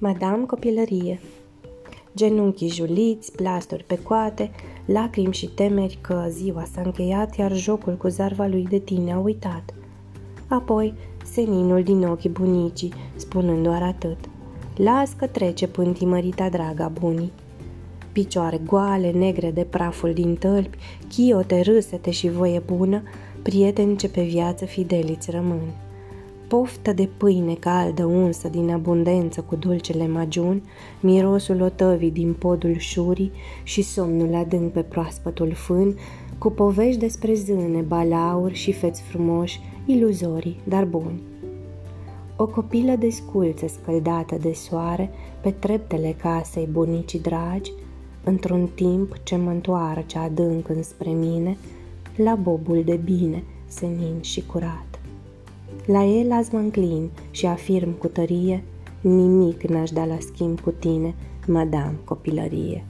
Madame Copilărie Genunchii juliți, plasturi pe coate, lacrimi și temeri că ziua s-a încheiat, iar jocul cu zarva lui de tine a uitat. Apoi, seninul din ochii bunicii, spunând doar atât. Las că trece pântimărita draga bunii. Picioare goale, negre de praful din tălpi, chiote, râsete și voie bună, prieteni ce pe viață fideliți rămân poftă de pâine caldă unsă din abundență cu dulcele majun, mirosul otăvii din podul șurii și somnul adânc pe proaspătul fân, cu povești despre zâne, balauri și feți frumoși, iluzorii, dar buni. O copilă desculță scăldată de soare pe treptele casei bunicii dragi, într-un timp ce mă întoară cea adânc înspre mine, la bobul de bine, senin și curat. La el azi mă înclin și afirm cu tărie, nimic n-aș da la schimb cu tine, madame copilărie.